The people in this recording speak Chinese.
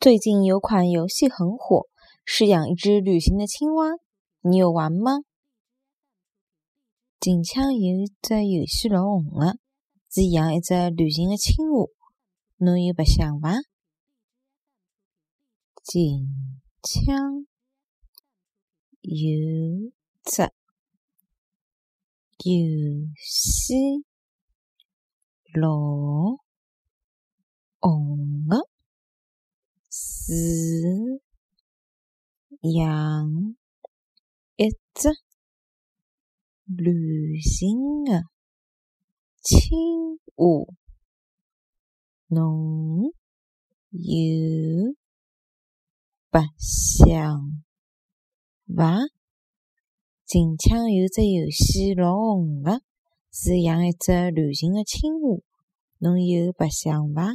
最近有款游戏很火，是养一只旅行的青蛙，你有玩吗？近腔有一只游戏老红的，是养一只旅行的青蛙，侬有白相伐？近腔有只游戏老红，是养一只旅行的青蛙，侬有？白相伐？近腔有只游戏老红的，是养一只旅行的青蛙，侬有白相伐？